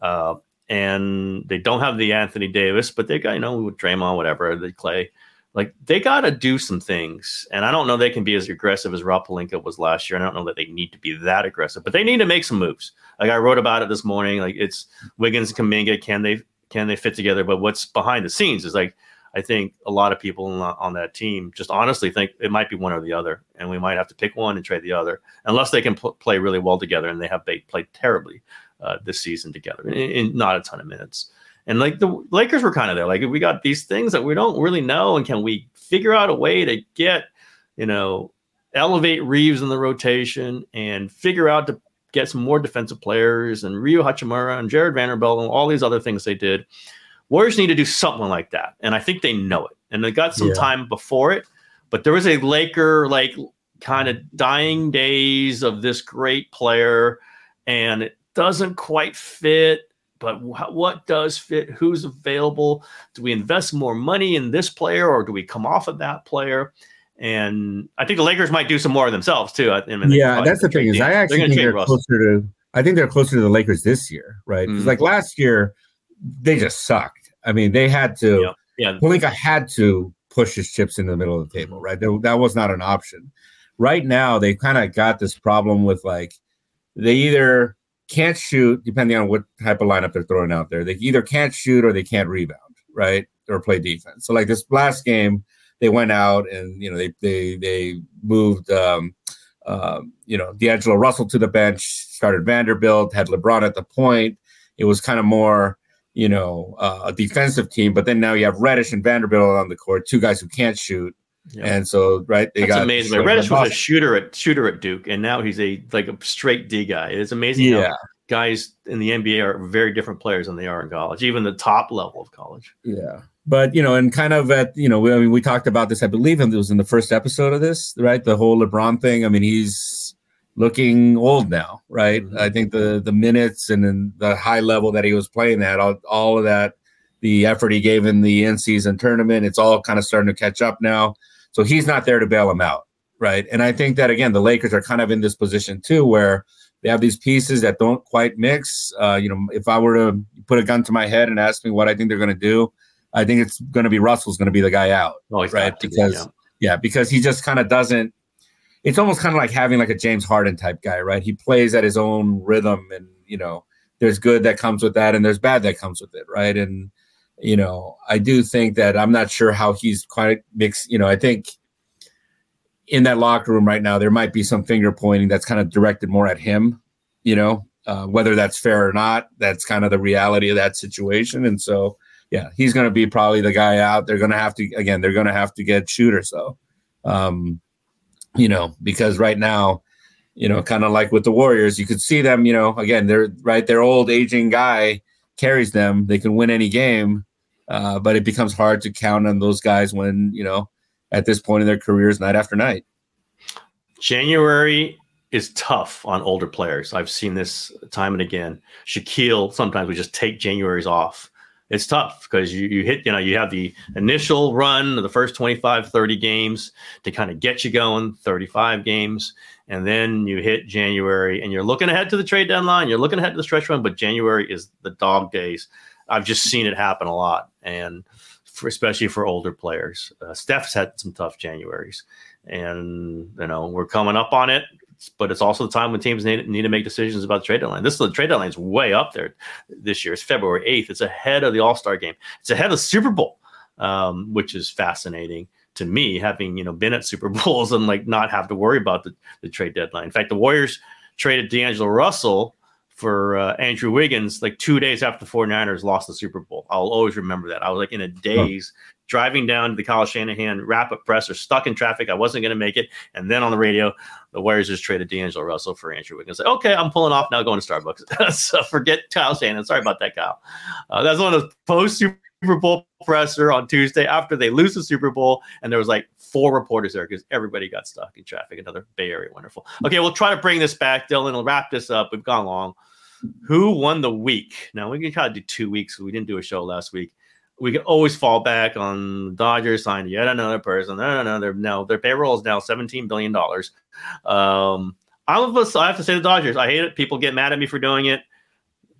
Uh, and they don't have the Anthony Davis, but they got, you know, with Draymond, whatever, the Clay. Like they got to do some things. And I don't know they can be as aggressive as Rob Pelinka was last year. I don't know that they need to be that aggressive, but they need to make some moves. Like I wrote about it this morning. Like it's Wiggins and Kuminga. Can they can they fit together? But what's behind the scenes is like I think a lot of people on, that team just honestly think it might be one or the other, and we might have to pick one and trade the other, unless they can pl- play really well together, and they have they played terribly uh, this season together in, in not a ton of minutes. And like the Lakers were kind of there, like we got these things that we don't really know, and can we figure out a way to get, you know, elevate Reaves in the rotation and figure out to get some more defensive players and Rui Hachimura and Jarred Vanderbilt and all these other things they did. Warriors need to do something like that. And I think they know it. And they got some Yeah. time before it. But there was a Laker like kind of dying days of this great player, and it doesn't quite fit. But wh- what does fit? Who's available? Do we invest more money in this player, or do we come off of that player? And I think the Lakers might do some more themselves too. I, mean, yeah, that's the thing is I actually think they're Russ. closer to. I think they're closer to the Lakers this year, right? 'Cause Mhm. like last year, they just sucked. I mean, they had to. Yeah. Yeah, Pelinka had to push his chips in the middle of the table, right? There, that was not an option. Right now, they kind of got this problem with like they either can't shoot, depending on what type of lineup they're throwing out there. They either can't shoot or they can't rebound, right? Or play defense. So like this last game, they went out and you know they they they moved um, um, you know D'Angelo Russell to the bench, started Vanderbilt, had LeBron at the point. It was kind of more you know uh, a defensive team, but then now you have Reddish and Vanderbilt on the court, two guys who can't shoot, yeah. and so right they That's got amazing. Like, Reddish was a shooter at shooter at Duke, and now he's a like a straight D guy. It's amazing. how yeah guys in the NBA are very different players than they are in college, even the top level of college. Yeah. But you know, and kind of at you know, we, I mean, we talked about this. I believe it was in the first episode of this, right? The whole LeBron thing. I mean, he's looking old now, right? Mhm. I think the the minutes and then the high level that he was playing at, all, all of that, the effort he gave in the in season tournament, it's all kind of starting to catch up now. So he's not there to bail him out, right? And I think that again, the Lakers are kind of in this position too, where they have these pieces that don't quite mix. Uh, you know, if I were to put a gun to my head and ask me what I think they're going to do, I think it's going to be Russell's going to be the guy out, Oh, he's right? Because yeah. yeah, because he just kind of doesn't. It's almost kind of like having like a James Harden type guy, right? He plays at his own rhythm, and you know, there's good that comes with that, and there's bad that comes with it, right? And you know, I do think that I'm not sure how he's quite mixed. You know, I think in that locker room right now, there might be some finger pointing that's kind of directed more at him. You know, uh, whether that's fair or not, that's kind of the reality of that situation. And so, yeah, he's going to be probably the guy out. They're going to have to again. They're going to have to get shooters though, um, you know, because right now, you know, kind of like with the Warriors, you could see them. You know, again, they're right. Their old aging guy carries them. They can win any game, uh, but it becomes hard to count on those guys when you know at this point in their careers, night after night. January is tough on older players. I've seen this time and again. Shaquille sometimes we just take January's off. It's tough because you, you hit, you know, you have the initial run of the first 25, 30 games to kind of get you going, 35 games. And then you hit January and you're looking ahead to the trade deadline. You're looking ahead to the stretch run, but January is the dog days. I've just seen it happen a lot. And for, especially for older players, uh, Steph's had some tough Januaries and you know we're coming up on it but it's also the time when teams need, need to make decisions about the trade deadline. This is the trade deadline is way up there this year. It's February 8th. It's ahead of the All Star game. It's ahead of the Super Bowl, um, which is fascinating to me, having you know been at Super Bowls and like not have to worry about the, the trade deadline. In fact, the Warriors traded D'Angelo Russell for uh, Andrew Wiggins like two days after the 49ers lost the Super Bowl. I'll always remember that. I was like in a daze driving down to the Kyle Shanahan wrap up presser, stuck in traffic. I wasn't going to make it. And then on the radio, the Warriors just traded D'Angelo Russell for Andrew Wiggins. Like, okay, I'm pulling off now, going to Starbucks. so forget Kyle Shanahan. Sorry about that, Kyle. Uh, that's one of the post Super Bowl presser on Tuesday after they lose the Super Bowl. And there was like four reporters there because everybody got stuck in traffic. Another Bay Area wonderful. Okay, we'll try to bring this back, Dylan. We'll wrap this up. We've gone long. Who won the week? Now we can try to do two weeks. We didn't do a show last week we can always fall back on Dodgers signed yet another person. No, no, no. Their now their payroll is now seventeen billion dollars. Um, I I have to say the Dodgers. I hate it. People get mad at me for doing it.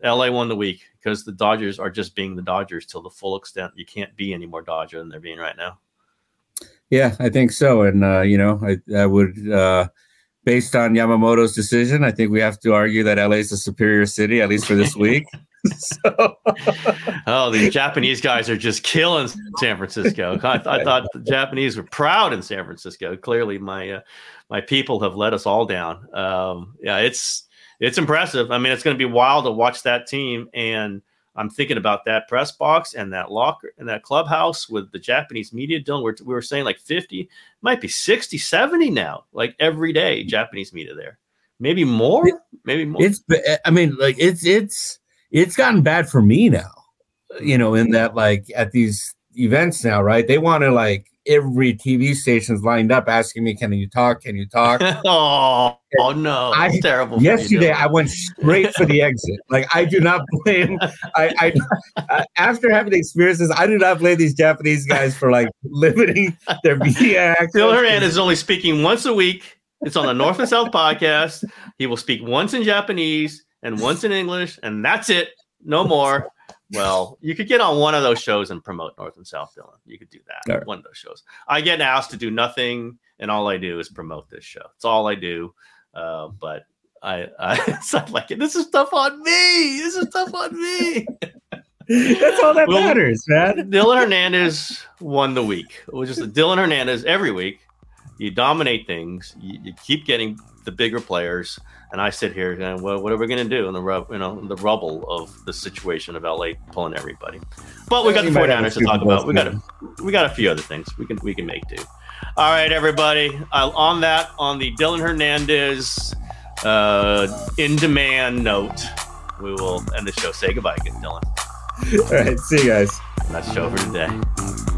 LA won the week because the Dodgers are just being the Dodgers till the full extent. You can't be any more Dodger than they're being right now. Yeah, I think so. And uh, you know, I, I would uh, based on Yamamoto's decision, I think we have to argue that LA is a superior city, at least for this week. so. oh, these Japanese guys are just killing San Francisco. I, I, thought the Japanese were proud in San Francisco. Clearly, my uh, my people have let us all down. Um, yeah, it's it's impressive. I mean, it's going to be wild to watch that team. And I'm thinking about that press box and that locker and that clubhouse with the Japanese media. Dylan, we're, we were saying like 50, might be 60, 70 now, like every day, Japanese media there. Maybe more, maybe more. It's, eh, I mean, like it's, it's, it's gotten bad for me now, you know, in that like at these events now, right? They want to like every TV station's lined up asking me, "Can you talk? Can you talk?" oh, oh no, I, terrible. Yesterday, I went straight for the exit. Like I do not blame. I, I uh, after having experiences, I do not blame these Japanese guys for like limiting their media access. Phil Hernandez is only speaking once a week. It's on the North and South podcast. He will speak once in Japanese and once in English, and that's it. No more. Well, you could get on one of those shows and promote North and South Dylan. You could do that. Right. One of those shows. I get asked to do nothing, and all I do is promote this show. It's all I do. Uh, but I, I it's like it. This is tough on me. This is tough on me. That's all that well, matters, man. Dylan Hernandez won the week. It was just a Dylan Hernandez every week. You dominate things. You, you keep getting the bigger players and I sit here and well, what are we going to do in the rub, you know, the rubble of the situation of LA pulling everybody? But we got the 49ers to talk about. We got a, we got a few other things we can we can make do. All right, everybody. Uh, on that, on the Dylan Hernandez uh, in demand note, we will end the show. Say goodbye, again, Dylan. All right, see you guys. That's show for today.